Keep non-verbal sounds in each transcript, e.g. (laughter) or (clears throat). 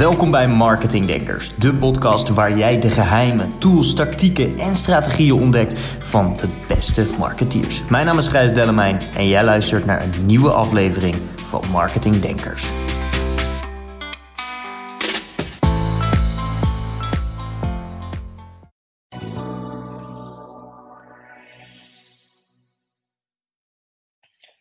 Welkom bij Marketing Denkers, de podcast waar jij de geheimen, tools, tactieken en strategieën ontdekt van de beste marketeers. Mijn naam is Gijs Dellemijn en jij luistert naar een nieuwe aflevering van Marketing Denkers.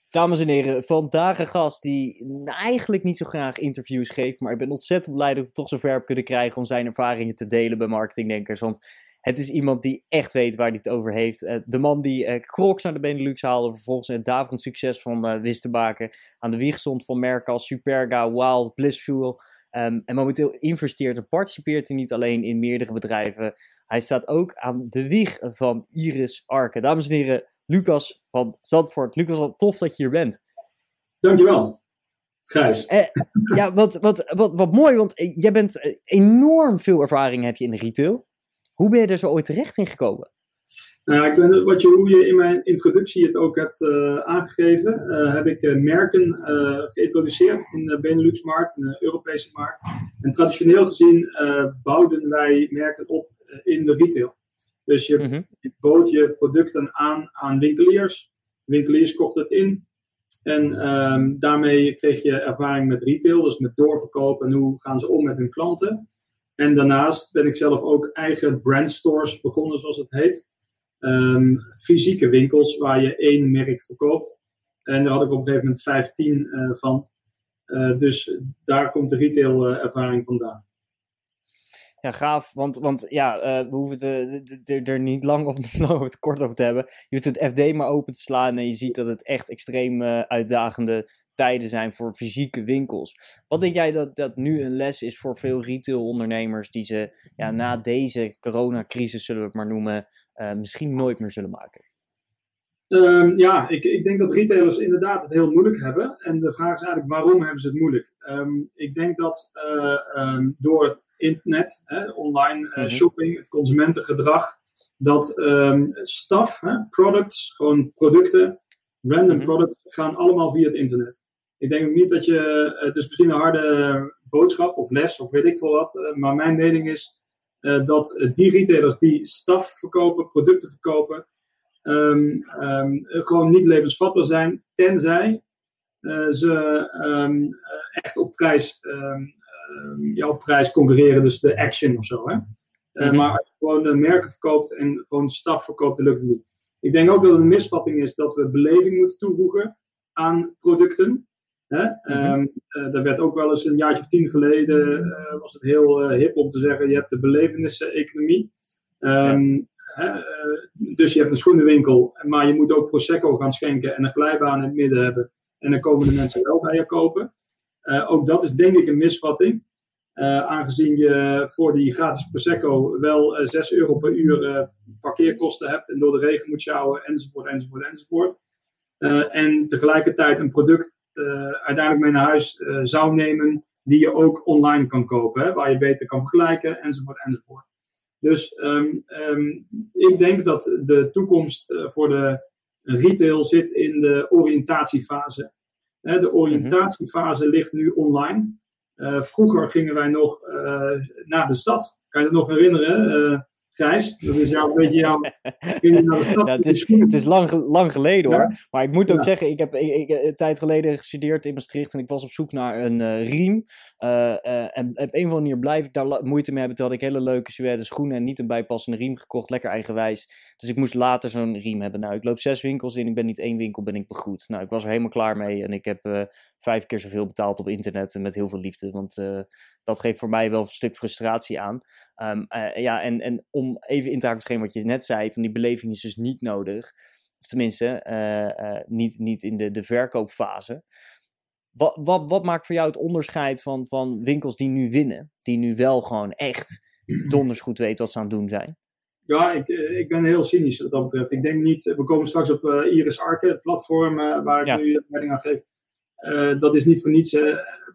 Dames en heren, vandaag een gast die eigenlijk niet zo graag interviews geeft, maar ik ben ontzettend blij dat ik het toch zover heb kunnen krijgen om zijn ervaringen te delen bij marketingdenkers. Want het is iemand die echt weet waar hij het over heeft. Eh, de man die uh, Crocs naar de Benelux haalde, vervolgens het daverend succes van uh, wist te. Aan de wieg stond van merken als Superga, Wild, Blissfuel. Um, en momenteel investeert en participeert hij niet alleen in meerdere bedrijven. Hij staat ook aan de wieg van Iris Arken. Dames en heren, Lucas van Zandvoort. Lucas, wat tof dat je hier bent. Dankjewel, Gijs. Eh, ja, wat, wat, wat, wat mooi, want jij bent eh, enorm veel ervaring heb je in de retail. Hoe ben je er zo ooit terecht in gekomen? Nou, ik ben, wat je, hoe je in mijn introductie het ook hebt uh, aangegeven, uh, heb ik uh, merken geïntroduceerd in de Benelux-markt, in de Europese markt. En traditioneel gezien bouwden wij merken op in de retail. Dus je, mm je bood je producten aan aan winkeliers. Winkeliers kochten het in. En um, daarmee kreeg je ervaring met retail, dus met doorverkopen en hoe gaan ze om met hun klanten. En daarnaast ben ik zelf ook eigen brandstores begonnen, zoals het heet. Um, fysieke winkels waar je één merk verkoopt. En daar had ik op een gegeven moment 15 uh, van. Uh, dus daar komt de retail uh, ervaring vandaan. Ja, gaaf. Want, want ja, uh, we hoeven er niet lang of (laughs) lang kort over te hebben. Je hoeft het FD maar open te slaan en je ziet dat het echt extreem uh, uitdagende tijden zijn voor fysieke winkels. Wat denk jij dat, dat nu een les is voor veel retailondernemers die ze ja, na deze coronacrisis, zullen we het maar noemen, uh, misschien nooit meer zullen maken? Um, ja, ik, ik denk dat retailers inderdaad het heel moeilijk hebben. En de vraag is eigenlijk waarom hebben ze het moeilijk? Um, ik denk dat um, door internet, hè, online uh, shopping, het consumentengedrag, dat um, staf, hè, products, gewoon producten, random mm -hmm. products, gaan allemaal via het internet. Ik denk niet dat je, het is misschien een harde boodschap of les of weet ik veel wat, uh, maar mijn mening is uh, dat die retailers die staf verkopen, producten verkopen, um, um, gewoon niet levensvatbaar zijn, tenzij ze echt op prijs jouw prijs concurreren, dus de action of zo. Hè? Uh, mm-hmm. Maar als je gewoon uh, merken verkoopt en gewoon staf verkoopt, dan lukt het niet. Ik denk ook dat het een misvatting is dat we beleving moeten toevoegen aan producten. Hè? Mm-hmm. Um, daar werd ook wel eens een jaartje of tien geleden, was het heel hip om te zeggen, je hebt de belevenissen-economie. Um, ja. dus je hebt een schoenenwinkel, maar je moet ook Prosecco gaan schenken en een glijbaan in het midden hebben. En dan komen de mensen wel bij je kopen. Uh, ook dat is denk ik een misvatting. Uh, aangezien je voor die gratis Prosecco wel uh, 6 euro per uur parkeerkosten hebt en door de regen moet sjouwen, enzovoort, enzovoort, enzovoort. en tegelijkertijd een product uiteindelijk mee naar huis zou nemen die je ook online kan kopen, hè, waar je beter kan vergelijken, enzovoort, enzovoort. Dus um, um, ik denk dat de toekomst voor de retail zit in de oriëntatiefase. De oriëntatiefase ligt nu online. Uh, vroeger gingen wij nog uh, naar de stad. Kan je dat nog herinneren, uh, Gijs? Dat is jouw, een beetje jouw... (laughs) het, is, het is lang, lang geleden hoor. Ja? Maar ik moet ook ja. zeggen, ik heb ik, ik, een tijd geleden gestudeerd in Maastricht en ik was op zoek naar een riem. en op een of andere manier blijf ik daar moeite mee hebben. Toen had ik hele leuke suède schoenen en niet een bijpassende riem gekocht. Lekker eigenwijs. Dus ik moest later zo'n riem hebben. Nou, ik loop zes winkels in. Ik ben niet één winkel, ben ik begoed. Nou, ik was er helemaal klaar mee. En ik heb vijf keer zoveel betaald op internet. En met heel veel liefde. Want dat geeft voor mij wel een stuk frustratie aan. Um, uh, ja, en, en om even in te haken op wat je net zei. Van die beleving is dus niet nodig. Of tenminste, niet, niet in de, de verkoopfase. Wat, wat, wat maakt voor jou het onderscheid van, van winkels die nu winnen? Die nu wel gewoon echt (clears throat) donders goed weten wat ze aan het doen zijn? Ja, ik, ik ben heel cynisch wat dat betreft. Ik denk niet, we komen straks op Iris Arke, het platform waar ik ja. nu de leiding aan geef. Uh, dat is niet voor niets,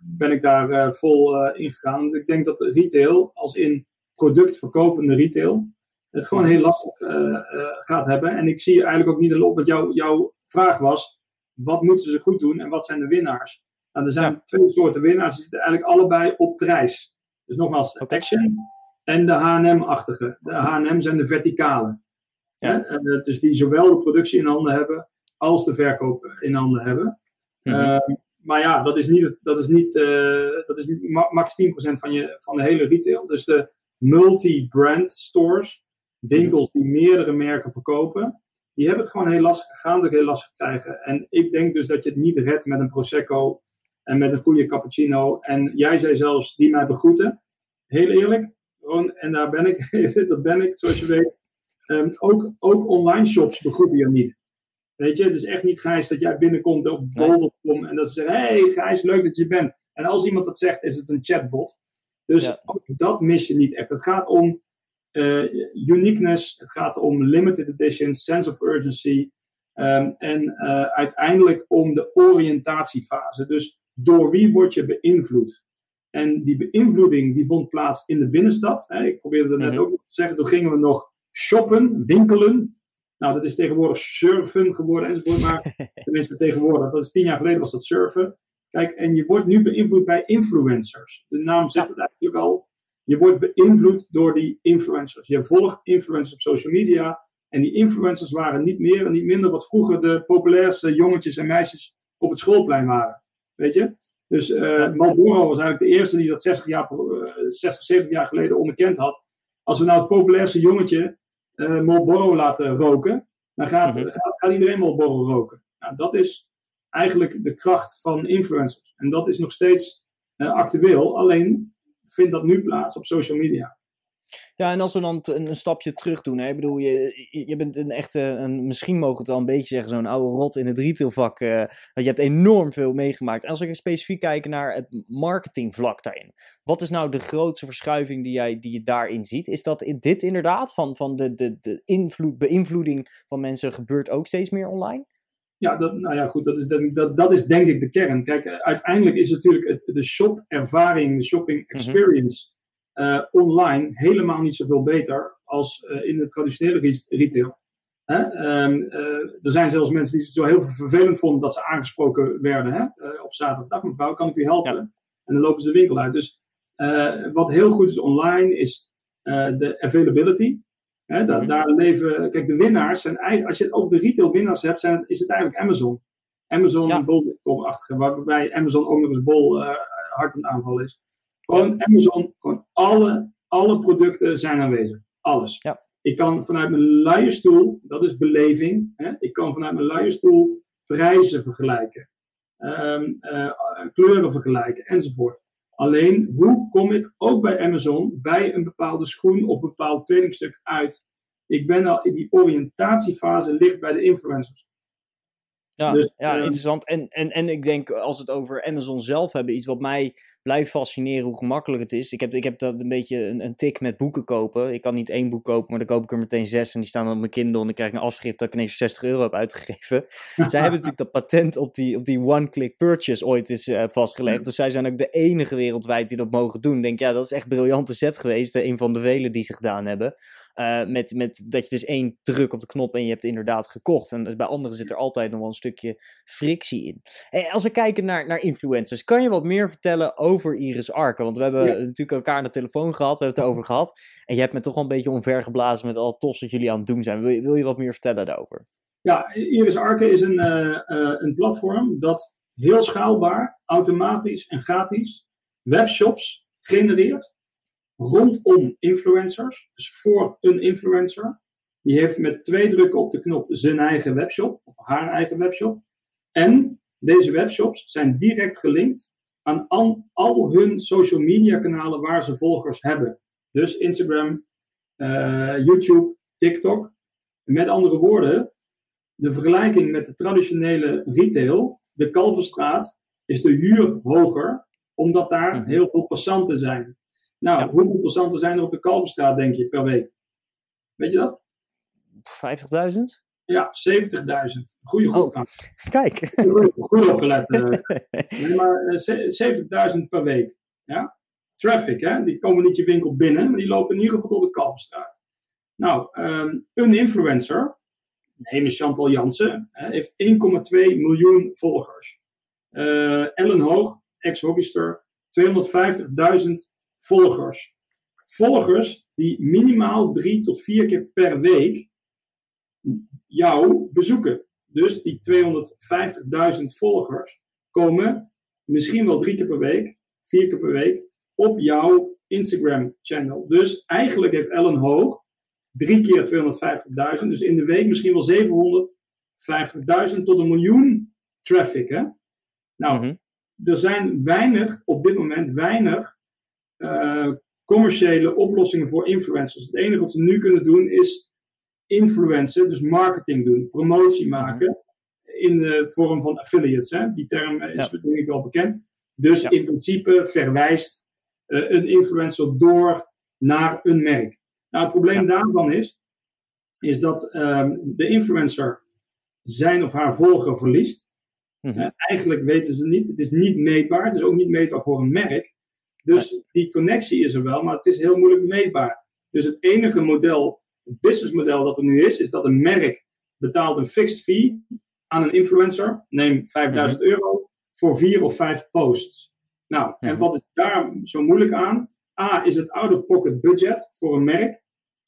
ben ik daar vol in gegaan. Ik denk dat retail, als in productverkopende retail, het gewoon heel lastig gaat hebben. En ik zie eigenlijk ook niet een lot, wat jou, jouw vraag was, wat moeten ze goed doen en wat zijn de winnaars? Nou, er zijn ja. twee soorten winnaars, die zitten eigenlijk allebei op prijs. Dus nogmaals, de Action en de H&M-achtige. De H&M zijn de verticale. Ja. Uh, dus die zowel de productie in handen hebben als de verkoop in handen hebben. Mm maar ja, dat is niet, dat is niet dat is max 10% van, je, van de hele retail. Dus de multi-brand stores, winkels die meerdere merken verkopen, die hebben het gewoon heel lastig, gaan het heel lastig krijgen. En ik denk dus dat je het niet redt met een Prosecco en met een goede cappuccino. En jij zei zelfs, die mij begroeten. Heel eerlijk, en daar ben ik, (laughs) dat ben ik, zoals je weet. Um, ook, ook online shops begroeten je niet. Weet je, het is echt niet Gijs dat jij binnenkomt op bol.com en dat ze zeggen: Hey Gijs, leuk dat je bent. En als iemand dat zegt, is het een chatbot. Dus ook dat mis je niet echt. Het gaat om uh, uniqueness, het gaat om limited edition, sense of urgency. Um, en uh, uiteindelijk om de oriëntatiefase. Dus door wie word je beïnvloed? En die beïnvloeding die vond plaats in de binnenstad. Hè, ik probeerde het net mm -hmm. ook te zeggen. Toen gingen we nog shoppen, winkelen. Nou, dat is tegenwoordig surfen geworden enzovoort. Maar (laughs) tenminste tegenwoordig, dat is tien jaar geleden was dat surfen. Kijk, en je wordt nu beïnvloed bij influencers. De naam zegt het eigenlijk al. Je wordt beïnvloed door die influencers. Je volgt influencers op social media. En die influencers waren niet meer en niet minder wat vroeger de populairste jongetjes en meisjes op het schoolplein waren. Weet je? Dus uh, Marlboro was eigenlijk de eerste die dat 60, jaar, uh, 60, 70 jaar geleden onderkend had. Als we nou het populairste jongetje uh, Marlboro laten roken, dan gaat, gaat, gaat, iedereen Marlboro roken. Nou, dat is eigenlijk de kracht van influencers. En dat is nog steeds uh, actueel, alleen vindt dat nu plaats op social media. Ja, en als we dan een, stapje terug doen, hè? ik bedoel, je, je bent een echte, een, misschien mogen we het wel een beetje zeggen, zo'n oude rot in het retailvak. Uh, je hebt enorm veel meegemaakt. En als we specifiek kijken naar het marketingvlak daarin, wat is nou de grootste verschuiving die, jij, die je daarin ziet? Is dat dit inderdaad, van, van de, de, de invloed, beïnvloeding van mensen, gebeurt ook steeds meer online? Ja, dat, nou ja, goed, dat is, dat, dat is denk ik de kern. Kijk, uiteindelijk is natuurlijk het, de shop-ervaring, de shopping mhm. experience uh, online helemaal niet zoveel beter als uh, in de traditionele retail. Hè? Um, uh, er zijn zelfs mensen die het zo heel vervelend vonden dat ze aangesproken werden hè? op zaterdag. Mevrouw, kan ik u helpen? Ja. En dan lopen ze de winkel uit. Dus wat heel goed is online is de availability. -hmm. Daar leven, kijk, de winnaars zijn eigenlijk, als je het over de retail winnaars hebt, zijn, is het eigenlijk Amazon. Amazon ja. bol.com-achtige, waarbij Amazon ook nog eens bol hard aan het aanval is. Gewoon Amazon, gewoon alle, alle producten zijn aanwezig. Alles. Ja. Ik kan vanuit mijn luie stoel, dat is beleving, hè, ik kan vanuit mijn luie stoel prijzen vergelijken, um, uh, kleuren vergelijken enzovoort. Alleen, hoe kom ik ook bij Amazon bij een bepaalde schoen of een bepaald kledingstuk uit? Ik ben al in die oriëntatiefase ligt bij de influencers. Ja, dus, ja um, interessant. En, en, en ik denk, als we het over Amazon zelf hebben, iets wat mij blijft fascineren hoe gemakkelijk het is. Ik heb, ik heb dat een beetje een, een tik met boeken kopen. Ik kan niet één boek kopen, maar dan koop ik er meteen zes en die staan op mijn Kindle en dan krijg ik een afschrift dat ik ineens 60 euro heb uitgegeven. (laughs) zij hebben natuurlijk dat patent op die, op die one-click purchase ooit is uh, vastgelegd. Dus zij zijn ook de enige wereldwijd die dat mogen doen. Ik denk, ja, dat is echt een briljante zet geweest. Een van de vele die ze gedaan hebben. Uh, met, met dat je dus één druk op de knop en je hebt inderdaad gekocht. En dus bij anderen zit er altijd nog wel een stukje frictie in. Hey, als we kijken naar, naar influencers, kan je wat meer vertellen over Iris Arken? Want we hebben ja. natuurlijk elkaar aan de telefoon gehad, we hebben het erover gehad. En je hebt me toch wel een beetje omvergeblazen met al tof dat jullie aan het doen zijn. Wil je, wil je wat meer vertellen daarover? Ja, Iris Arken is een, uh, uh, een platform dat heel schaalbaar, automatisch en gratis webshops genereert rondom influencers, dus voor een influencer. Die heeft met twee drukken op de knop zijn eigen webshop, of haar eigen webshop. En deze webshops zijn direct gelinkt aan al, al hun social media kanalen waar ze volgers hebben. Dus Instagram, uh, YouTube, TikTok. Met andere woorden, de vergelijking met de traditionele retail, de Kalverstraat, is de huur hoger, omdat daar mhm. heel veel passanten zijn. Nou, ja. hoeveel passanten zijn er op de Kalverstraat, denk je, per week? Weet je dat? 50.000? Ja, 70.000. Goede groep. Oh, kijk. Goed opgelet. (laughs) Nee, maar uh, 70.000 per week. Ja? Traffic, hè? die komen niet je winkel binnen, maar die lopen in ieder geval door de Kalverstraat. Nou, um, een influencer, neem Chantal Jansen, heeft 1,2 miljoen volgers. Uh, Ellen Hoog, ex-hockeyster, 250.000 volgers. Volgers die minimaal drie tot vier keer per week jou bezoeken. Dus die 250.000 volgers komen misschien wel drie keer per week, vier keer per week op jouw Instagram-channel. Dus eigenlijk heeft Ellen Hoog drie keer 250.000, dus in de week misschien wel 750.000 tot een miljoen traffic. Hè? Nou, mhm. er zijn weinig, op dit moment weinig uh, commerciële oplossingen voor influencers. Het enige wat ze nu kunnen doen is influencen, dus marketing doen, promotie maken in de vorm van affiliates. Hè? Die term is ja. denk ik wel bekend. Dus in principe verwijst uh, een influencer door naar een merk. Nou, het probleem daarvan is, is dat um, de influencer zijn of haar volger verliest. Mm uh, eigenlijk weten ze niet, het is niet meetbaar, het is ook niet meetbaar voor een merk. Dus die connectie is er wel, maar het is heel moeilijk meetbaar. Dus het enige model, het businessmodel dat er nu is, is dat een merk betaalt een fixed fee aan een influencer, neem 5000 mhm. euro, voor vier of vijf posts. Nou, en mhm. wat is daar zo moeilijk aan? A, is het out-of-pocket budget voor een merk.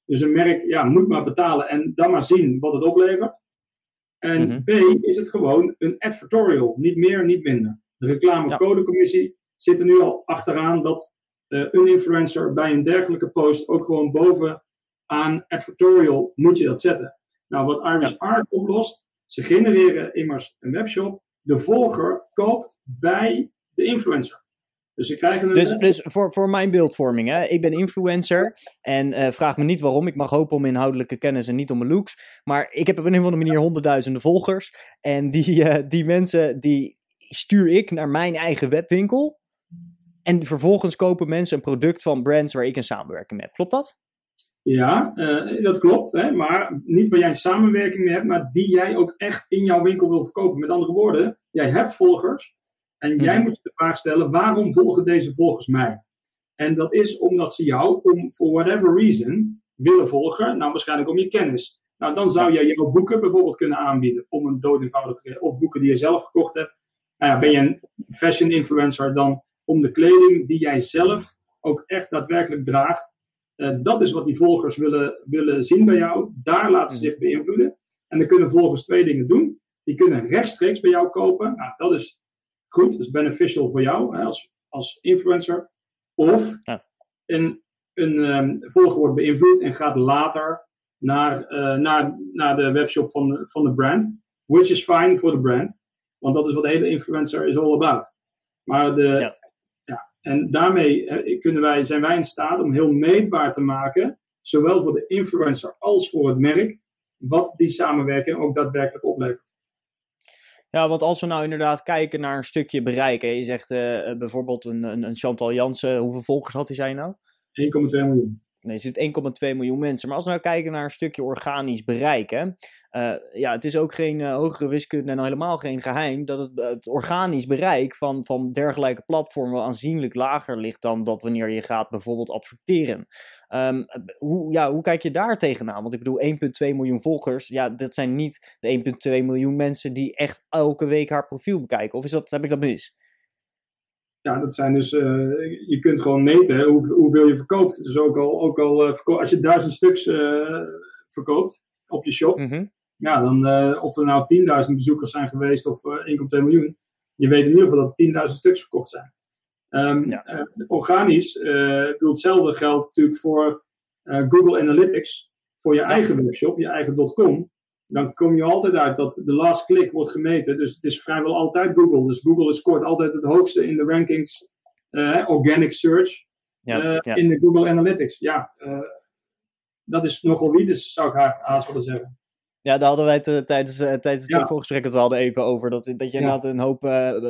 Dus een merk ja, moet maar betalen en dan maar zien wat het oplevert. En mhm. B, is het gewoon een advertorial, niet meer, niet minder. De reclamecodecommissie zit er nu al achteraan dat uh, een influencer bij een dergelijke post ook gewoon boven aan advertorial moet je dat zetten. Nou, wat Iris Art oplost, ze genereren immers een webshop. De volger koopt bij de influencer. Dus, ze krijgen een... dus, dus voor, voor mijn beeldvorming, hè? ik ben influencer en uh, vraag me niet waarom. Ik mag hopen om inhoudelijke kennis en niet om mijn looks. Maar ik heb op een of andere manier honderdduizenden volgers. En die, uh, die mensen die stuur ik naar mijn eigen webwinkel. En vervolgens kopen mensen een product van brands waar ik een samenwerking mee heb. Klopt dat? Ja, uh, dat klopt. Hè, maar niet waar jij een samenwerking mee hebt, maar die jij ook echt in jouw winkel wil verkopen. Met andere woorden, jij hebt volgers en jij mhm. moet je de vraag stellen: waarom volgen deze volgers mij? En dat is omdat ze jou, om for whatever reason, willen volgen. Nou, waarschijnlijk om je kennis. Nou, dan zou jij jouw boeken bijvoorbeeld kunnen aanbieden. Om een dood eenvoudig, of boeken die je zelf gekocht hebt. Nou ja, ben je een fashion influencer, dan om de kleding die jij zelf ook echt daadwerkelijk draagt. Uh, dat is wat die volgers willen, willen zien bij jou. Daar laten ze zich beïnvloeden. En dan kunnen volgers twee dingen doen. Die kunnen rechtstreeks bij jou kopen. Nou, dat is goed, dat is beneficial voor jou hè, als, als influencer. Of een, een um, volger wordt beïnvloed en gaat later naar, uh, naar, naar de webshop van de, van de brand. Which is fine voor de brand. Want dat is wat de hele influencer is all about. Maar de, ja. En daarmee kunnen wij, zijn wij in staat om heel meetbaar te maken, zowel voor de influencer als voor het merk, wat die samenwerking ook daadwerkelijk oplevert. Ja, want als we nou inderdaad kijken naar een stukje bereik. Hè, je zegt uh, bijvoorbeeld een, een, een, Chantal Jansen. Hoeveel volgers had hij, zei nou? 1,2 miljoen. Nee, zit 1,2 miljoen mensen. Maar als we nou kijken naar een stukje organisch bereik. Hè, uh, ja, het is ook geen uh, hogere wiskunde en helemaal geen geheim. Dat het, het, organisch bereik van, van dergelijke platformen aanzienlijk lager ligt dan dat wanneer je gaat bijvoorbeeld adverteren. Um, hoe, ja, hoe kijk je daar tegenaan? Want ik bedoel, 1,2 miljoen volgers. Ja, dat zijn niet de 1,2 miljoen mensen die echt elke week haar profiel bekijken. Of is dat, heb ik dat mis? Ja, dat zijn dus, uh, je kunt gewoon meten hoe, hoeveel je verkoopt. Dus ook al, ook al uh, als je duizend stuks uh, verkoopt op je shop, mm -hmm. ja, dan of er nou 10.000 bezoekers zijn geweest of 1,2 miljoen, je weet in ieder geval dat 10.000 stuks verkocht zijn. Um, ja. organisch, bedoel, hetzelfde geldt natuurlijk voor Google Analytics, voor je eigen webshop, je eigen .com dan kom je altijd uit dat de last click wordt gemeten. Dus het is vrijwel altijd Google. Dus Google scoort altijd het hoogste in de rankings, uh, organic search, ja, uh, in de Google Analytics. Ja, uh, dat is nogal wie, dus zou ik haast willen zeggen. Ja, daar hadden wij het tijdens, tijdens het ja. voorgesprek het hadden even over. Dat, dat je inderdaad een hoop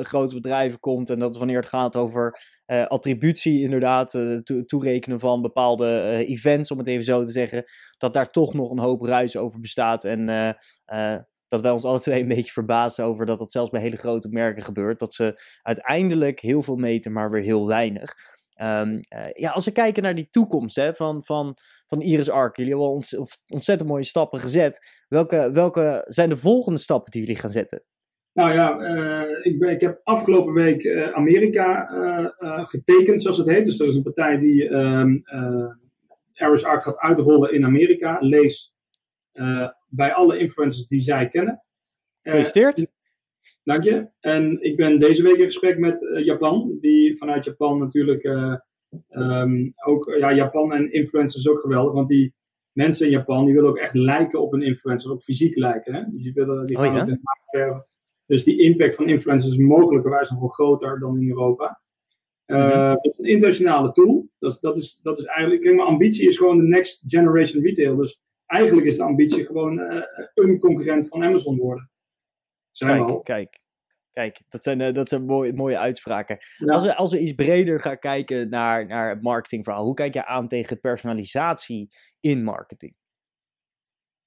grote bedrijven komt. En dat wanneer het gaat over uh, attributie inderdaad, uh, toerekenen van bepaalde events, om het even zo te zeggen, dat daar toch nog een hoop ruis over bestaat. En dat wij ons alle twee een beetje verbazen over dat dat zelfs bij hele grote merken gebeurt. Dat ze uiteindelijk heel veel meten, maar weer heel weinig. Um, ja, als we kijken naar die toekomst hè, van, van, van Iris Ark, jullie hebben ontzettend mooie stappen gezet. Welke, welke zijn de volgende stappen die jullie gaan zetten? Nou ja, ik, ben, ik heb afgelopen week Amerika getekend, zoals het heet. Dus er is een partij die um, Aris Arc gaat uitrollen in Amerika. Lees bij alle influencers die zij kennen. Gefeliciteerd. Dank je. En ik ben deze week in gesprek met Japan, die vanuit Japan natuurlijk um, ook, ja, Japan en influencers ook geweldig, want die mensen in Japan, die willen ook echt lijken op een influencer, ook fysiek lijken. Hè? Die, willen, die oh, gaan oh, ja? het verven. Dus die impact van influencers is mogelijkerwijs nog wel groter dan in Europa. Uh, is een internationale tool. Dat, dat, is, dat is eigenlijk. Kijk, mijn ambitie is gewoon de next generation retail. Dus eigenlijk is de ambitie gewoon uh, een concurrent van Amazon worden. Zijn kijk, kijk. Kijk, dat zijn, uh, dat zijn mooie, mooie uitspraken. Als, we, als we iets breder gaan kijken naar, naar het marketingverhaal, hoe kijk je aan tegen personalisatie in marketing?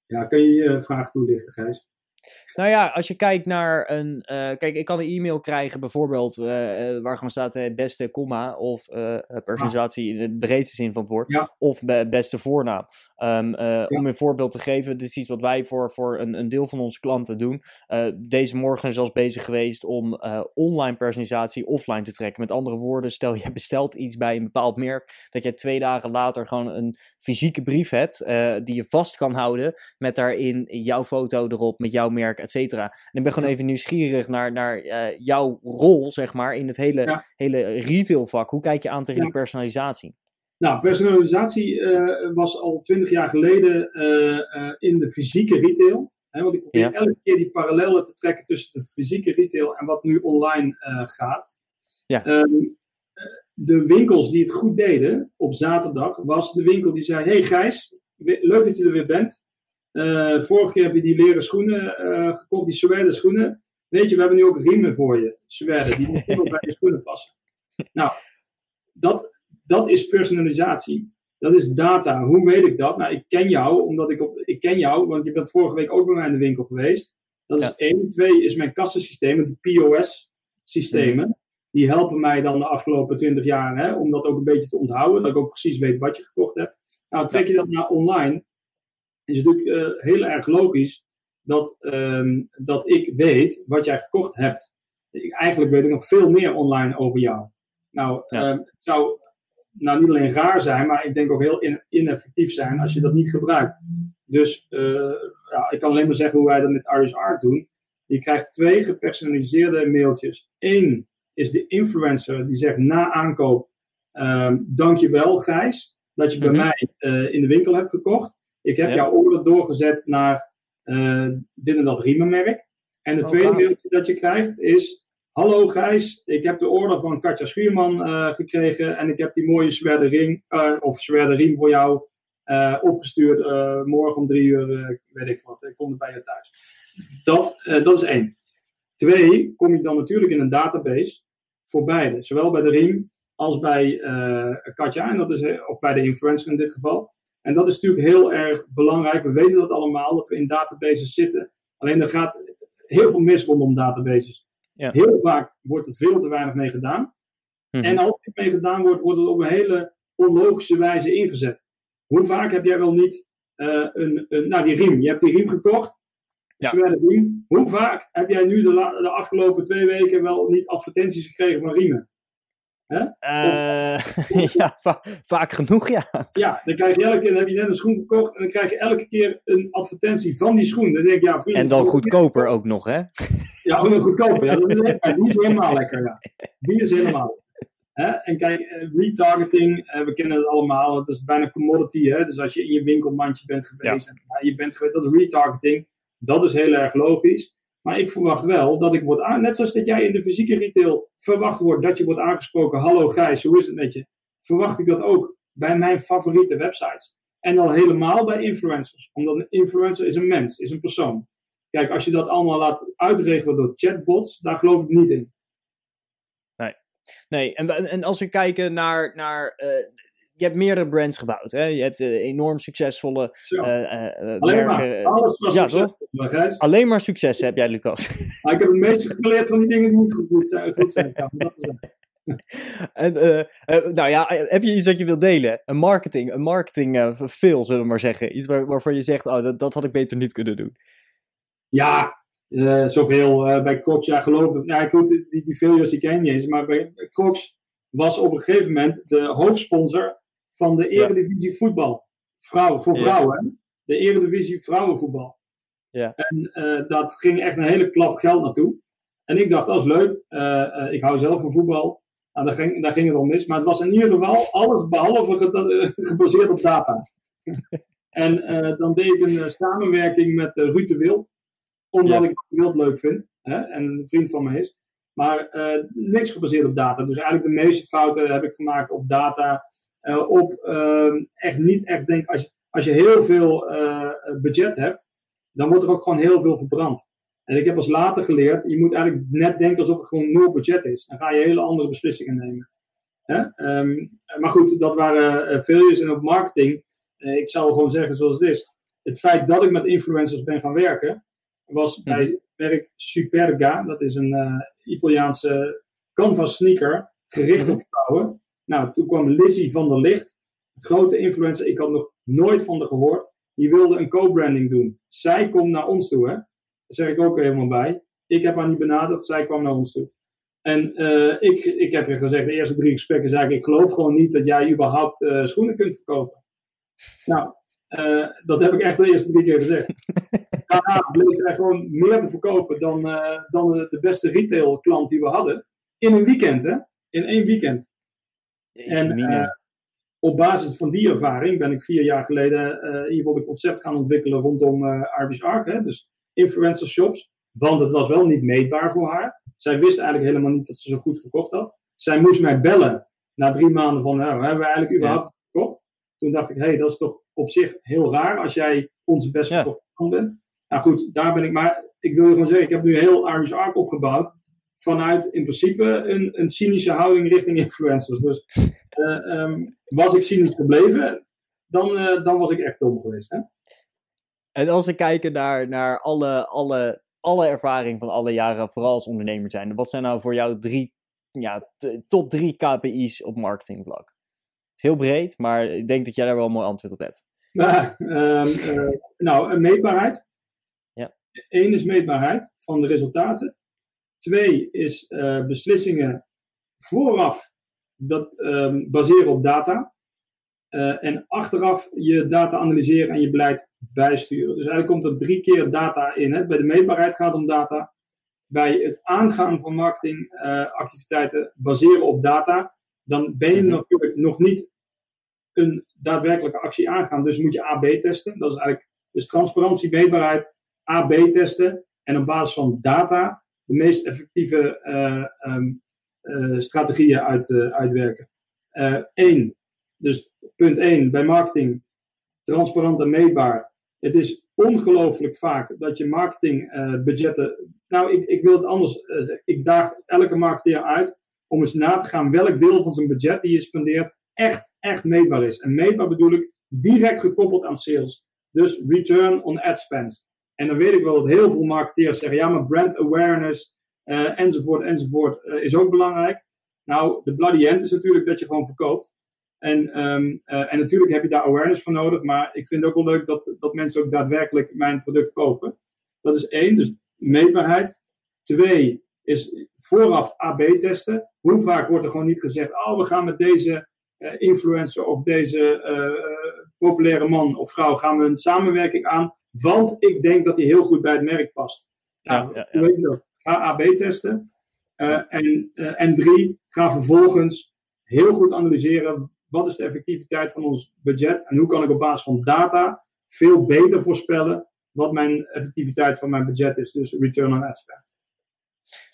Ja, kun je je vraag toelichten, Gijs? Nou ja, als je kijkt naar een. Uh, kijk, ik kan een e-mail krijgen, bijvoorbeeld, uh, waar gewoon staat uh, beste komma of personalisatie in de breedste zin van het woord, of beste voornaam. Um, Om een voorbeeld te geven, dit is iets wat wij voor, voor een, een deel van onze klanten doen. deze morgen is zelfs bezig geweest om online personalisatie offline te trekken. Met andere woorden, stel je bestelt iets bij een bepaald merk, dat je twee dagen later gewoon een fysieke brief hebt die je vast kan houden, met daarin jouw foto erop, met jouw merk, et cetera. En ik ben gewoon even nieuwsgierig naar, naar uh, jouw rol, zeg maar, in het hele, ja. hele retailvak. Hoe kijk je aan tegen ja. die personalisatie? Nou, personalisatie uh, was al twintig jaar geleden uh, in de fysieke retail. Hè, want ik probeer ja. elke keer die parallellen te trekken tussen de fysieke retail en wat nu online gaat. Ja. Um, de winkels die het goed deden op zaterdag, was de winkel die zei: Hey Gijs, leuk dat je er weer bent. Uh, vorige keer heb je die leren schoenen uh, gekocht, die suède schoenen. Weet je, we hebben nu ook riemen voor je, suède, die moeten bij je schoenen passen. Nou, dat, dat is personalisatie. Dat is data. Hoe weet ik dat? Nou, ik ken jou, omdat ik op, ik ken jou, want je bent vorige week ook bij mij in de winkel geweest. Dat is één. Twee is mijn kassensystemen, de POS-systemen. Die helpen mij dan de afgelopen twintig jaar hè, om dat ook een beetje te onthouden. Dat ik ook precies weet wat je gekocht hebt. Nou, trek je dat naar online, is natuurlijk uh, heel erg logisch dat, um, dat ik weet wat jij gekocht hebt. Ik, eigenlijk weet ik nog veel meer online over jou. Nou, ja. um, het zou nou niet alleen raar zijn, maar ik denk ook heel in, ineffectief zijn als je dat niet gebruikt. Dus uh, ja, ik kan alleen maar zeggen hoe wij dat met Irish Art doen. Je krijgt twee gepersonaliseerde mailtjes. Eén is de influencer die zegt na aankoop: um, Dankjewel, Gijs, dat je bij mm -hmm. mij uh, in de winkel hebt gekocht. Ik heb ja. jouw order doorgezet naar uh, dit en dat riemenmerk. En de oh, tweede mailtje dat je krijgt is... Hallo Gijs, ik heb de order van Katja Schuurman uh, gekregen en ik heb die mooie zwerde ring, uh, of zwerde riem voor jou opgestuurd. morgen om drie uur, weet ik wat, ik kom er bij je thuis. Dat, dat is één. Twee, kom je dan natuurlijk in een database voor beide. Zowel bij de riem als bij Katja, en dat is, of bij de influencer in dit geval. En dat is natuurlijk heel erg belangrijk. We weten dat allemaal, dat we in databases zitten. Alleen er gaat heel veel mis rondom databases. Ja. Heel vaak wordt er veel te weinig mee gedaan. -hmm. En als er mee gedaan wordt, wordt het op een hele onlogische wijze ingezet. Hoe vaak heb jij wel niet uh, een, een, nou die riem, je hebt die riem gekocht, ja. riem. Hoe vaak heb jij nu de, de afgelopen twee weken wel niet advertenties gekregen van riemen? Uh, (laughs) ja, va vaak genoeg, ja. Ja, dan, krijg je elke keer, dan heb je net een schoen gekocht en dan krijg je elke keer een advertentie van die schoen. Dan denk ik, ja, en dan goedkoper ook nog, hè? Ja, ook nog goedkoper. Ja, dat is, die is helemaal lekker, ja. Die is helemaal Hè? En kijk, eh, retargeting, eh, we kennen het allemaal, het is bijna commodity. Hè? Dus als je in je winkelmandje bent geweest, ja. en je bent geweest, dat is retargeting. Dat is heel erg logisch. Maar ik verwacht wel dat ik word aan, net zoals dat jij in de fysieke retail verwacht wordt dat je wordt aangesproken. Hallo Gijs, hoe is het met je? Verwacht ik dat ook bij mijn favoriete websites. En dan helemaal bij influencers. Omdat een influencer is een mens, is een persoon. Kijk, als je dat allemaal laat uitregelen door chatbots, daar geloof ik niet in. Nee, nee. En, en als we kijken naar, naar uh, je hebt meerdere brands gebouwd. Hè? Je hebt uh, enorm succesvolle uh, uh, Alleen merken. Maar. Alles was ja, toch? Alleen maar succes heb jij, Lucas. (laughs) Ik heb het meeste geleerd van die dingen die niet goed zijn. Goed zijn dat is (laughs) en, nou ja, heb je iets dat je wilt delen? Een marketing, een marketing fail, zullen we maar zeggen. Iets waar, waarvan je zegt, oh, dat, dat had ik beter niet kunnen doen. Ja, zoveel bij Crocs, ja geloofde, ja ik die, die failures die ken je niet eens, maar bij Crocs was op een gegeven moment de hoofdsponsor van de Eredivisie voetbal. Vrouw, voor vrouwen, de Eredivisie vrouwenvoetbal. Ja. En dat ging echt een hele klap geld naartoe. En ik dacht, dat is leuk. ik hou zelf van voetbal. Nou, daar, ging, daar ging het om mis. Maar het was in ieder geval alles behalve (laughs) gebaseerd op data. (laughs) en uh, dan deed ik een samenwerking met Ruud de Wild. Omdat ik de Wild leuk vind. Hè, en een vriend van me is. Maar niks gebaseerd op data. Dus eigenlijk de meeste fouten heb ik gemaakt op data. Op ehm, echt niet echt denk. Als je, als je heel veel budget hebt. Dan wordt er ook gewoon heel veel verbrand. En ik heb als later geleerd, je moet eigenlijk net denken alsof het gewoon nul budget is. Dan ga je hele andere beslissingen nemen. Hè? Um, maar goed, dat waren uh, failures en op marketing. Ik zou gewoon zeggen zoals het is. Het feit dat ik met influencers ben gaan werken, was mhm. bij merk Superga. Dat is een uh, Italiaanse canvas sneaker, gericht mhm. op vrouwen. Nou, toen kwam Lizzie van der Licht, grote influencer. Ik had nog nooit van haar gehoord. Die wilde een co-branding doen. Zij komt naar ons toe, hè. Daar zeg ik ook helemaal bij. Ik heb haar niet benaderd, zij kwam naar ons toe. En uh, ik, ik heb je gezegd, de eerste drie gesprekken zei ik, ik geloof gewoon niet dat jij überhaupt uh, schoenen kunt verkopen. Nou, uh, dat heb ik echt de eerste drie keer gezegd. (laughs) Daarna bleek zij gewoon meer te verkopen dan, dan de beste retail klant die we hadden. In een weekend, hè? In één weekend. En op basis van die ervaring ben ik vier jaar geleden in ieder geval een concept gaan ontwikkelen rondom uh, Arby's Ark. Hè? Dus influencer shops. Want het was wel niet meetbaar voor haar. Zij wist eigenlijk helemaal niet dat ze zo goed verkocht had. Zij moest mij bellen na drie maanden van, nou, hebben we eigenlijk überhaupt verkocht? Toen dacht ik, hé, hey, dat is toch op zich heel raar als jij onze best verkochte ja. bent. Nou goed, daar ben ik. Maar ik wil je gewoon zeggen, ik heb nu heel Irish Ark opgebouwd. Vanuit in principe een, een cynische houding richting influencers. Dus uh, um, was ik cynisch gebleven, dan, uh, dan was ik echt dom geweest. Hè? En als we kijken naar, naar alle, alle, alle ervaring van alle jaren, vooral als ondernemer zijn, wat zijn nou voor jou drie, ja, top drie KPI's op marketingvlak? Heel breed, maar ik denk dat jij daar wel een mooi antwoord op hebt. Uh, uh, nou, meetbaarheid. Ja. Eén is meetbaarheid van de resultaten. Twee is uh, beslissingen vooraf dat, um, baseren op data. Uh, en achteraf je data analyseren en je beleid bijsturen. Dus eigenlijk komt er drie keer data in. Hè? Bij de meetbaarheid gaat het om data. Bij het aangaan van marketingactiviteiten uh, baseren op data. Dan ben je mhm. natuurlijk nog niet een daadwerkelijke actie aangaan. Dus moet je AB testen. Dat is eigenlijk dus transparantie, meetbaarheid, AB testen. En op basis van data de meest effectieve uh, um, strategieën uit, uitwerken. Eén, dus punt 1 bij marketing, transparant en meetbaar. Het is ongelooflijk vaak dat je marketingbudgetten. Nou, ik, ik wil het anders zeggen. Ik daag elke marketeer uit om eens na te gaan welk deel van zijn budget die je spendeert echt, echt meetbaar is. En meetbaar bedoel ik direct gekoppeld aan sales. Dus return on ad spend. En dan weet ik wel dat heel veel marketeers zeggen: ja, maar brand awareness uh, enzovoort, enzovoort is ook belangrijk. Nou, de bloody end is natuurlijk dat je gewoon verkoopt. En, um, uh, en natuurlijk heb je daar awareness voor nodig, maar ik vind het ook wel leuk dat, dat mensen ook daadwerkelijk mijn product kopen. Dat is één, dus meetbaarheid. Twee is vooraf AB testen. Hoe vaak wordt er gewoon niet gezegd, oh we gaan met deze influencer of deze populaire man of vrouw gaan we een samenwerking aan, want ik denk dat hij heel goed bij het merk past. Nou, ja, ja, ja. weet je dat? Ga AB testen. en, en drie, ga vervolgens heel goed analyseren wat is de effectiviteit van ons budget en hoe kan ik op basis van data veel beter voorspellen wat mijn effectiviteit van mijn budget is. Dus return on ad spend.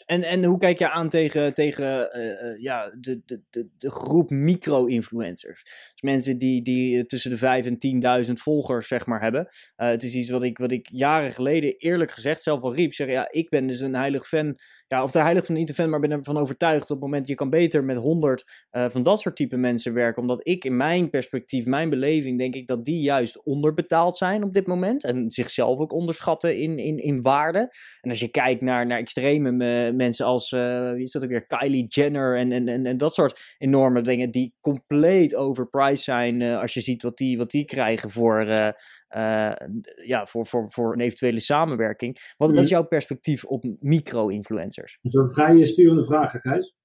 En, en hoe kijk je aan tegen, tegen uh, ja, de, de, de, de groep micro-influencers? Dus mensen die, die tussen de 5 en 10.000 volgers zeg maar, hebben. Het is iets wat ik, wat ik jaren geleden eerlijk gezegd zelf al riep. Zeg, ja, ik ben dus een heilig fan ja, of de heilig van niet fan, maar ben ervan overtuigd op het moment je kan beter met 100 uh, van dat soort type mensen werken. Omdat ik in mijn perspectief, mijn beleving, denk ik dat die juist onderbetaald zijn op dit moment. En zichzelf ook onderschatten in, in, in waarde. En als je kijkt naar, naar extreme mensen als, wie is dat ook weer, Kylie Jenner en, en, en, en dat soort enorme dingen die compleet overpriced zijn als je ziet wat die, wat die krijgen voor, ja, voor, voor, voor een eventuele samenwerking. Wat, wat is jouw perspectief op micro-influencers? Dat is een vrij sturende vraag, Gijs.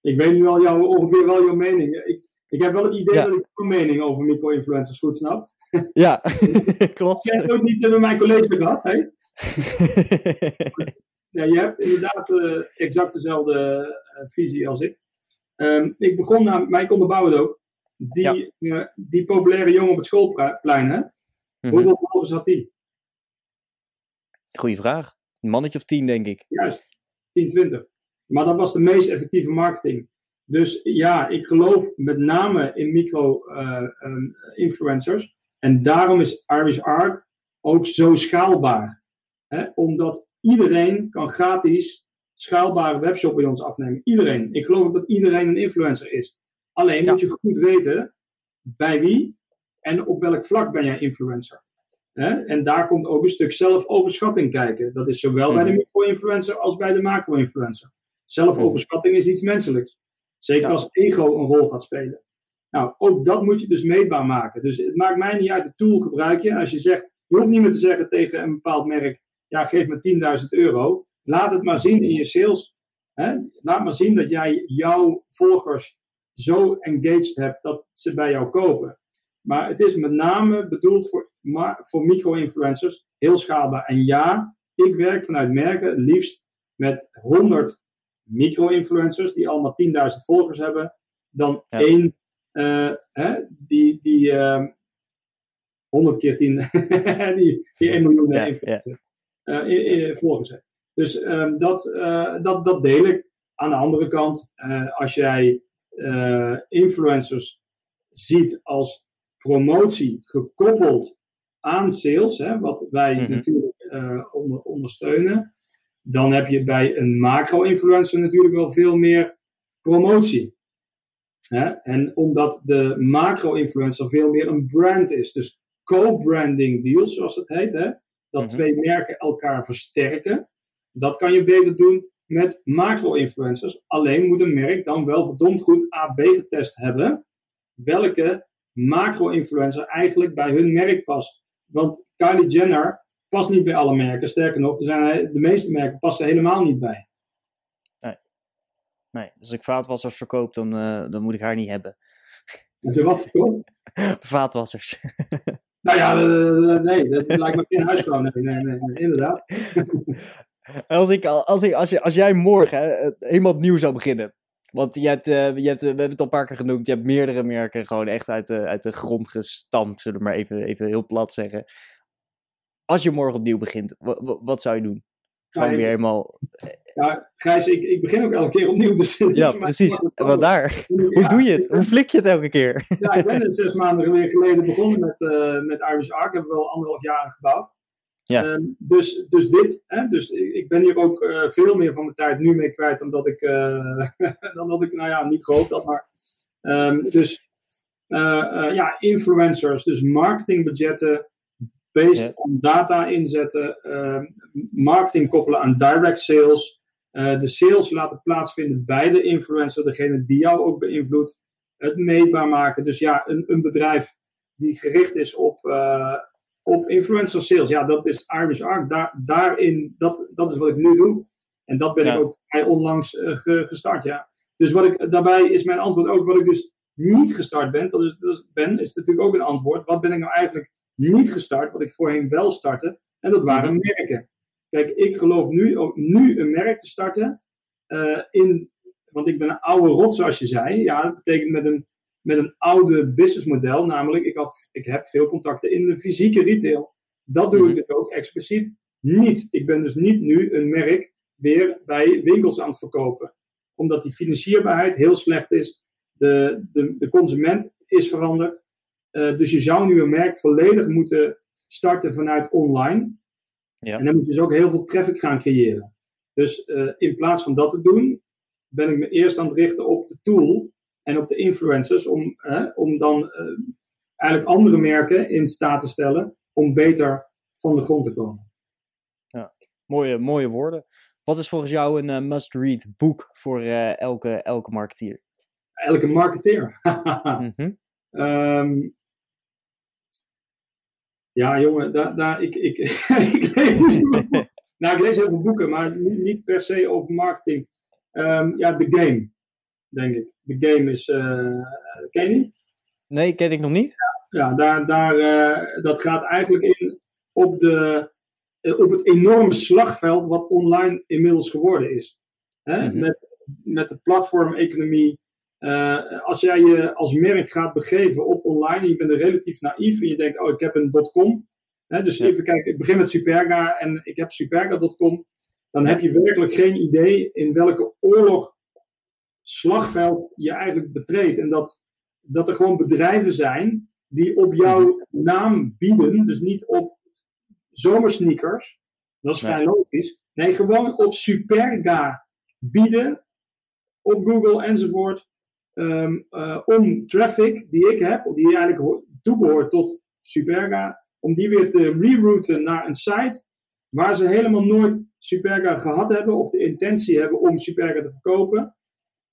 ik weet nu al jouw, ongeveer wel jouw mening. Ik, ik heb wel het idee dat ik jouw mening over micro-influencers goed snap. Ja, (laughs) (laughs) klopt. Je hebt ook niet met mijn college gehad, hè? (laughs) ja, je hebt inderdaad uh, exact dezelfde uh, visie als ik. Um, ik begon naar, mij onderbouwen ook. Die, ja. uh, die populaire jongen op het schoolplein, hè? Mm -hmm. Hoeveel volgers had die? Goeie vraag. Een mannetje of tien, denk ik. Juist, 10, 20. Maar dat was de meest effectieve marketing. Dus ja, ik geloof met name in micro-influencers. Um, en daarom is Irish Arc ook zo schaalbaar. Hè? Omdat iedereen kan gratis schaalbare webshop bij ons afnemen. Iedereen. Ik geloof dat iedereen een influencer is. Alleen ja. moet je goed weten bij wie en op welk vlak ben jij influencer. En daar komt ook een stuk zelfoverschatting kijken. Dat is zowel bij de micro-influencer als bij de macro-influencer. Zelfoverschatting is iets menselijks. Zeker ja. als ego een rol gaat spelen. Nou, ook dat moet je dus meetbaar maken. Dus het maakt mij niet uit de tool gebruik je. Als je zegt, je hoeft niet meer te zeggen tegen een bepaald merk, ja, geef me 10.000 euro. Laat het maar zien in je sales. Hè? Laat maar zien dat jij jouw volgers zo engaged hebt dat ze bij jou kopen. Maar het is met name bedoeld voor, voor micro-influencers, heel schaalbaar. En ja, ik werk vanuit merken liefst met 100 micro-influencers die allemaal 10.000 volgers hebben, dan ja. één uh, hè, die, die uh, 100 keer 10, (laughs) die, die 1 miljoen ja, influencers, ja. Volgers heeft. Dus um, dat, dat, dat deel ik. Aan de andere kant, als jij influencers ziet als promotie gekoppeld aan sales, hè, wat wij mm -hmm. natuurlijk onder, ondersteunen, dan heb je bij een macro-influencer natuurlijk wel veel meer promotie. Hè? En omdat de macro-influencer veel meer een brand is. Dus co-branding deals, zoals het heet. Hè? Dat mm-hmm. twee merken elkaar versterken. Dat kan je beter doen met macro-influencers. Alleen moet een merk dan wel verdomd goed AB getest hebben. Welke macro-influencer eigenlijk bij hun merk past. Want Kylie Jenner past niet bij alle merken. Sterker nog, er zijn, de meeste merken passen helemaal niet bij. Nee. nee. Dus als ik vaatwassers verkoop, dan, uh, dan moet ik haar niet hebben. Heb je wat verkoopt? (laughs) Vaatwassers. (laughs) nou ja, uh, nee, dat lijkt me geen huisvrouw. Nee, nee, nee, inderdaad. (laughs) als, ik, als, ik, als, je, als jij morgen helemaal opnieuw zou beginnen. Want je hebt, je hebt, we hebben het al een paar keer genoemd, je hebt meerdere merken gewoon echt uit de, uit de grond gestampt, zullen we maar even, even heel plat zeggen als je morgen opnieuw begint, wat zou je doen? Gewoon weer helemaal. Ja, Gijs, ik, ik begin ook elke keer opnieuw. Dus (laughs) ja, precies. Wat daar? Hoe doe je het? Hoe flik je het elke keer? Ja, ik ben zes maanden weer geleden begonnen met, uh, met Irish Ark. Hebben we wel anderhalf jaar gebouwd. Ja. Um, dus, dus dit, hè, dus ik ben hier ook uh, veel meer van mijn tijd nu mee kwijt dan dat ik, uh, (laughs) dan dat ik nou ja, niet gehoopt had. Maar, um, dus ja, influencers, dus marketingbudgetten, based on data inzetten, uh, marketing koppelen aan direct sales, uh, de sales laten plaatsvinden bij de influencer, degene die jou ook beïnvloedt, het meetbaar maken. Dus ja, een, een bedrijf die gericht is op, uh, op influencer sales, ja, dat is Irish Arc. Daar, daarin, dat, dat is wat ik nu doe. En dat ben ja. ik ook vrij onlangs ge, gestart, ja. Dus wat ik, daarbij is mijn antwoord ook, wat ik dus niet gestart ben, dat is, dat is, ben, is natuurlijk ook een antwoord. Wat ben ik nou eigenlijk niet gestart, wat ik voorheen wel startte. En dat waren mhm. merken. Kijk, ik geloof nu ook nu een merk te starten. Uh, in, want ik ben een oude rot, zoals je zei. Ja, dat betekent met een, met een oude businessmodel. Namelijk, ik, had, ik heb veel contacten in de fysieke retail. Dat doe mm -hmm. ik dus ook expliciet niet. Ik ben dus niet nu een merk weer bij winkels aan het verkopen. Omdat die financierbaarheid heel slecht is. De, de, de consument is veranderd. Uh, dus je zou nu een merk volledig moeten starten vanuit online. Ja. En dan moet je dus ook heel veel traffic gaan creëren. Dus uh, in plaats van dat te doen, ben ik me eerst aan het richten op de tool en op de influencers om, om dan eigenlijk andere merken in staat te stellen om beter van de grond te komen. Ja, mooie, mooie woorden. Wat is volgens jou een must-read boek voor elke, elke marketeer? Elke marketeer? (laughs) mm ja, jongen, daar, daar, ik, ik, (laughs) ik, lees, nou, ik lees heel veel boeken, maar niet, niet per se over marketing. Um, ja, The Game, denk ik. The Game is, uh, ken je die? Nee, ken ik nog niet. Ja, daar, daar, uh, dat gaat eigenlijk in op, de, uh, op het enorme slagveld wat online inmiddels geworden is. Hè? Mm -hmm. met, met de platformeconomie. Uh, als jij je als merk gaat begeven op online en je bent er relatief naïef en je denkt, oh, ik heb een .com. Hè, dus even kijken, ik begin met Superga en ik heb superga.com. Dan heb je werkelijk geen idee in welke oorlog slagveld je eigenlijk betreedt. En dat, dat er gewoon bedrijven zijn die op jouw naam bieden, dus niet op zomersneakers, dat is vrij logisch. Nee, gewoon op Superga bieden, op Google enzovoort, um, uh, om traffic die ik heb, die eigenlijk toebehoort tot Superga, om die weer te rerouten naar een site waar ze helemaal nooit Superga gehad hebben of de intentie hebben om Superga te verkopen.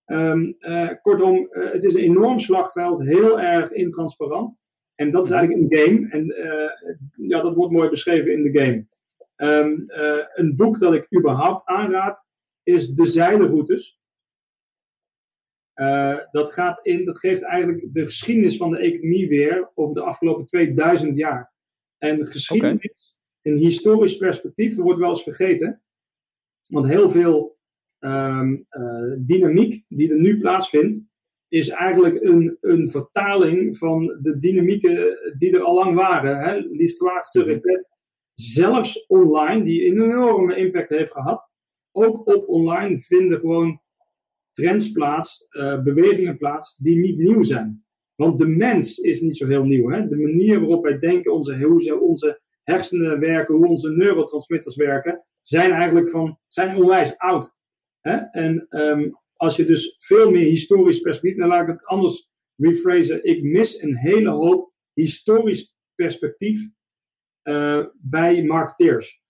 Um, uh, kortom, uh, het is een enorm slagveld, heel erg intransparant. En dat is eigenlijk een game. En uh, ja, dat wordt mooi beschreven in de game. Um, een boek dat ik überhaupt aanraad is De Zeilenroutes. dat, gaat in, dat geeft eigenlijk de geschiedenis van de economie weer over de afgelopen 2000 jaar. En de geschiedenis okay. in historisch perspectief wordt wel eens vergeten. Want heel veel um, uh, dynamiek die er nu plaatsvindt, is eigenlijk een, een vertaling van de dynamieken die er al lang waren. L'histoire se répète. Zelfs online, die een enorme impact heeft gehad. Ook op online vinden gewoon trends plaats, uh, bewegingen plaats die niet nieuw zijn. Want de mens is niet zo heel nieuw. Hè? De manier waarop wij denken, onze, hoe onze hersenen werken, hoe onze neurotransmitters werken, zijn eigenlijk van, zijn onwijs oud. Hè? En um, als je dus veel meer historisch perspectief, dan laat ik het anders rephrase. Ik mis een hele hoop historisch perspectief uh, bij marketeers.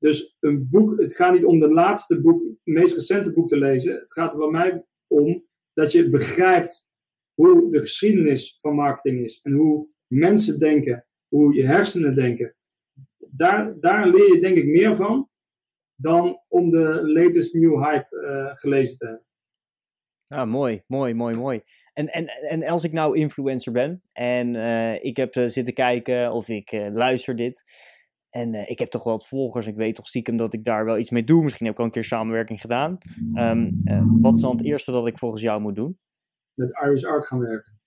Dus een boek, het gaat niet om de laatste boek, het meest recente boek te lezen. Het gaat er bij mij om dat je begrijpt hoe de geschiedenis van marketing is en hoe mensen denken, hoe je hersenen denken. Daar, daar leer je denk ik meer van dan om de latest new hype uh, gelezen te hebben. Ah, mooi, mooi, mooi, mooi. En, en, en als ik nou influencer ben en uh, ik heb uh, zitten kijken of ik luister dit. En ik heb toch wel wat volgers. Ik weet toch stiekem dat ik daar wel iets mee doe. Misschien heb ik al een keer samenwerking gedaan. Um, wat is dan het eerste dat ik volgens jou moet doen? met Iris Arc gaan werken.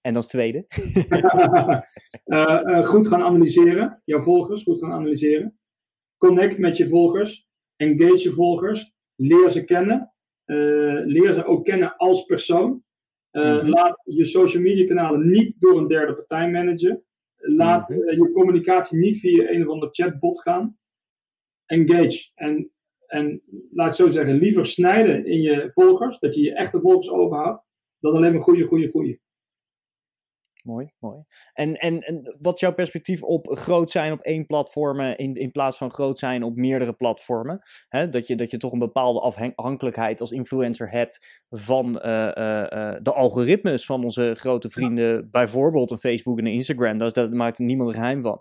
En als tweede? uh, (laughs) (laughs) uh, goed gaan analyseren. Jouw volgers goed gaan analyseren. Connect met je volgers. Engage je volgers. Leer ze kennen. Leer ze ook kennen als persoon. Mm-hmm. Laat je social media kanalen niet door een derde partij managen. Laat mm-hmm. je communicatie niet via een of ander chatbot gaan. Engage. En, en laat ik zo zeggen, liever snijden in je volgers. Dat je je echte volgers overhoudt dan alleen maar goede, goede, goede. Mooi, mooi. En, en, en wat is jouw perspectief op groot zijn op één platform in, in plaats van groot zijn op meerdere platformen? dat, je, dat je toch een bepaalde afhankelijkheid als influencer hebt van uh, uh, uh, de algoritmes van onze grote vrienden, bijvoorbeeld een Facebook en een Instagram. Dat, dat maakt niemand er geheim van.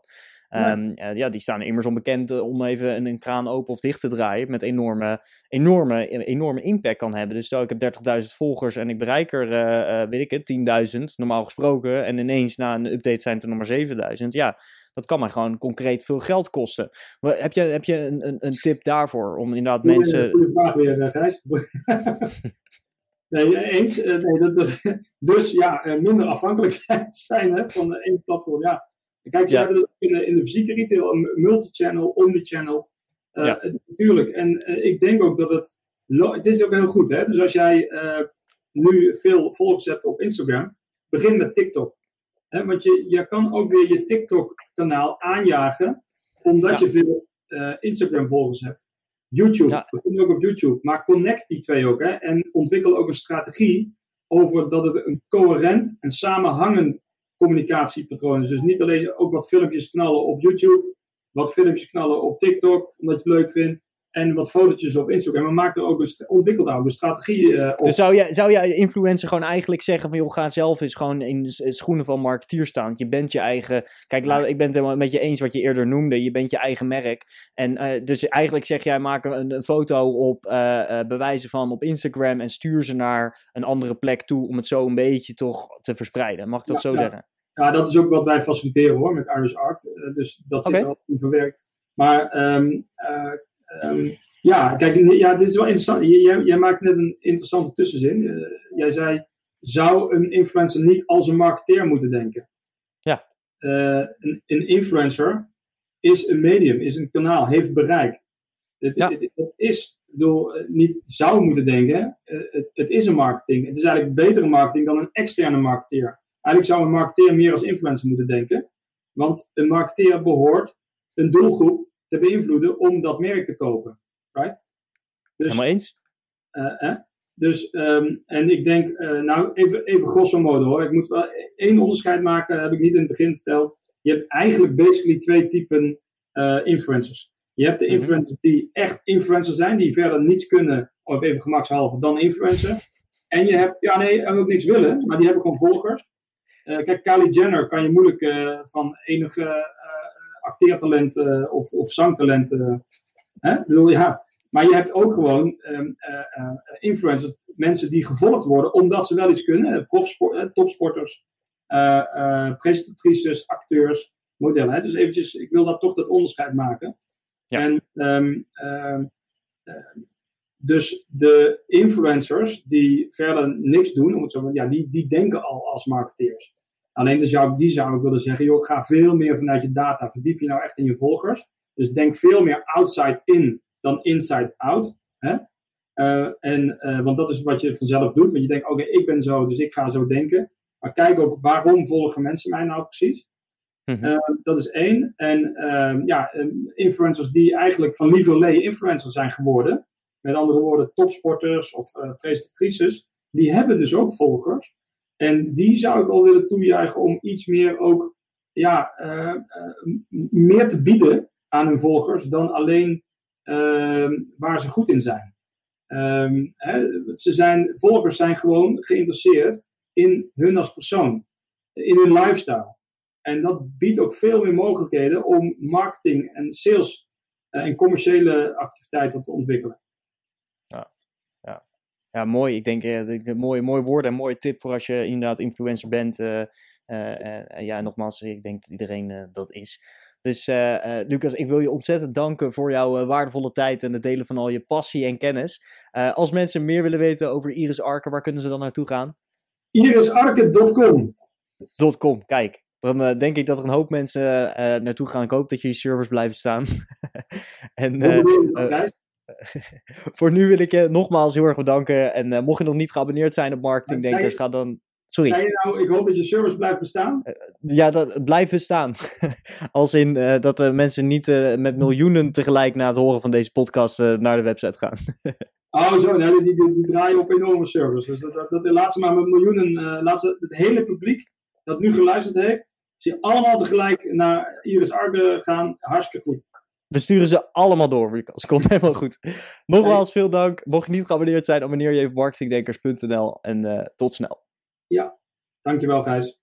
Um, ja. ja, die staan immers onbekend uh, om even een, een, kraan open of dicht te draaien. Met enorme, enorme, enorme impact kan hebben. Dus stel ik heb 30.000 volgers en ik bereik er, uh, uh, weet ik het, 10.000 normaal gesproken. En ineens na een update zijn het er nog maar 7.000. Ja, dat kan mij gewoon concreet veel geld kosten. Maar heb je, heb je een, een, een tip daarvoor om inderdaad Goeie, mensen. Goeie vraag weer, Gijs. (laughs) nee, eens. nee, dat, dat, (laughs) dus ja, minder afhankelijk zijn, (laughs) zijn hè, van één platform. Ja, Kijk, ze ja. hebben het in de, in de fysieke retail een multichannel, omnichannel. Uh, ja. Natuurlijk. En uh, ik denk ook dat het. Het is ook heel goed, hè? Dus als jij uh, nu veel volgers hebt op Instagram, begin met TikTok. Hè? Want je, je kan ook weer je TikTok-kanaal aanjagen, omdat ja. je veel Instagram-volgers hebt. YouTube, ja. begin ook op YouTube. Maar connect die twee ook, hè? En ontwikkel ook een strategie over dat het een coherent en samenhangend communicatiepatronen. Dus niet alleen ook wat filmpjes knallen op YouTube, wat filmpjes knallen op TikTok, omdat je het leuk vindt. En wat fotootjes op Instagram. Maar maakt er ook een, ontwikkelt daar ook een strategie uh, op. Dus zou jij, zou jij influencer gewoon eigenlijk zeggen van... joh, ga zelf eens gewoon in de schoenen van marketeer staan. Je bent je eigen... Kijk, laat, ik ben het helemaal met je eens wat je eerder noemde. Je bent je eigen merk. En uh, dus eigenlijk zeg jij, maak een, een foto op uh, bewijzen van op Instagram... en stuur ze naar een andere plek toe... om het zo een beetje toch te verspreiden. Mag ik dat zo zeggen? Ja, dat is ook wat wij faciliteren hoor, met Irish Art. dus dat zit er al in verwerkt. Maar um, Um, ja, kijk, ja, dit is wel interessant. Jij, jij maakte net een interessante tussenzin. Uh, jij zei, zou een influencer niet als een marketeer moeten denken? Ja. Uh, een, een, influencer is een medium, is een kanaal, heeft bereik. Het, ja. het, het is, door uh, niet zou moeten denken, het, het, is een marketing. Het is eigenlijk betere marketing dan een externe marketeer. Eigenlijk zou een marketeer meer als influencer moeten denken. Want een marketeer behoort een doelgroep te beïnvloeden om dat merk te kopen. Right? Dus, Helemaal eens. Uh, eh, dus, um, en ik denk, uh, nou even, even grosso modo hoor. Ik moet wel één onderscheid maken, heb ik niet in het begin verteld. Je hebt eigenlijk basically twee typen uh, influencers. Je hebt de mhm. influencers die echt influencers zijn, die verder niets kunnen, of even gemakshalve, dan influencer. En je hebt, ja nee, en ook niks willen, maar die hebben gewoon volgers. kijk, Kylie Jenner kan je moeilijk van enige acteertalent uh, of, of zangtalent. hè? Ik bedoel, ja. Maar je hebt ook gewoon um, uh, influencers, mensen die gevolgd worden omdat ze wel iets kunnen. Profsport, topsporters, presentatrices, acteurs, modellen. Hè? Dus eventjes, ik wil dat toch dat onderscheid maken. Ja. En um, dus de influencers die verder niks doen, om het zo ja, die, die denken al als marketeers. Alleen dus zou, die zou ik willen zeggen, joh, ga veel meer vanuit je data. Verdiep je nou echt in je volgers. Dus denk veel meer outside in dan inside out. Hè? Uh, en, uh, want dat is wat je vanzelf doet. Want je denkt, oké, ik ben zo, dus ik ga zo denken. Maar kijk ook, waarom volgen mensen mij nou precies? Mm uh, dat is één. En ehm, ja, ehm, influencers die eigenlijk van lieverlee influencers zijn geworden. Met andere woorden, topsporters of presentatrices. Die hebben dus ook volgers. En die zou ik al willen toejuichen om iets meer ook ja, uh, uh, meer te bieden aan hun volgers dan alleen uh, waar ze goed in zijn. Um, hè, ze zijn. Volgers zijn gewoon geïnteresseerd in hun als persoon, in hun lifestyle. En dat biedt ook veel meer mogelijkheden om marketing en sales en commerciële activiteiten te ontwikkelen. Ja, mooi. Ik denk, uh, mooi, mooi woord en mooie tip voor als je inderdaad influencer bent. Uh, uh, ja, nogmaals, ik denk dat iedereen dat is. Dus Lucas, ik wil je ontzettend danken voor jouw waardevolle tijd en het delen van al je passie en kennis. als mensen meer willen weten over Iris Arken, waar kunnen ze dan naartoe gaan? irisarken.com .com, kijk. Dan denk ik dat er een hoop mensen naartoe gaan. Ik hoop dat je servers blijven staan. (laughs) en, (laughs) voor nu wil ik je nogmaals heel erg bedanken. En uh, mocht je nog niet geabonneerd zijn op Marketing Denkers, ga dan. Sorry. Zei je nou, ik hoop dat je service blijft bestaan? Uh, ja, dat blijft bestaan. (laughs) Als in uh, dat de mensen niet met miljoenen tegelijk na het horen van deze podcast naar de website gaan. (laughs) oh, zo, nee, die, die, die, draaien op enorme servers. Dus dat, dat, laat ze maar met miljoenen, laat ze het hele publiek dat nu geluisterd heeft, zie allemaal tegelijk naar Iris Arke gaan. Hartstikke goed. We sturen ze allemaal door, Lucas. Komt helemaal goed. Nogmaals, veel dank. Mocht je niet geabonneerd zijn, abonneer je even op marketingdenkers.nl en uh, tot snel. Ja, dankjewel Gijs.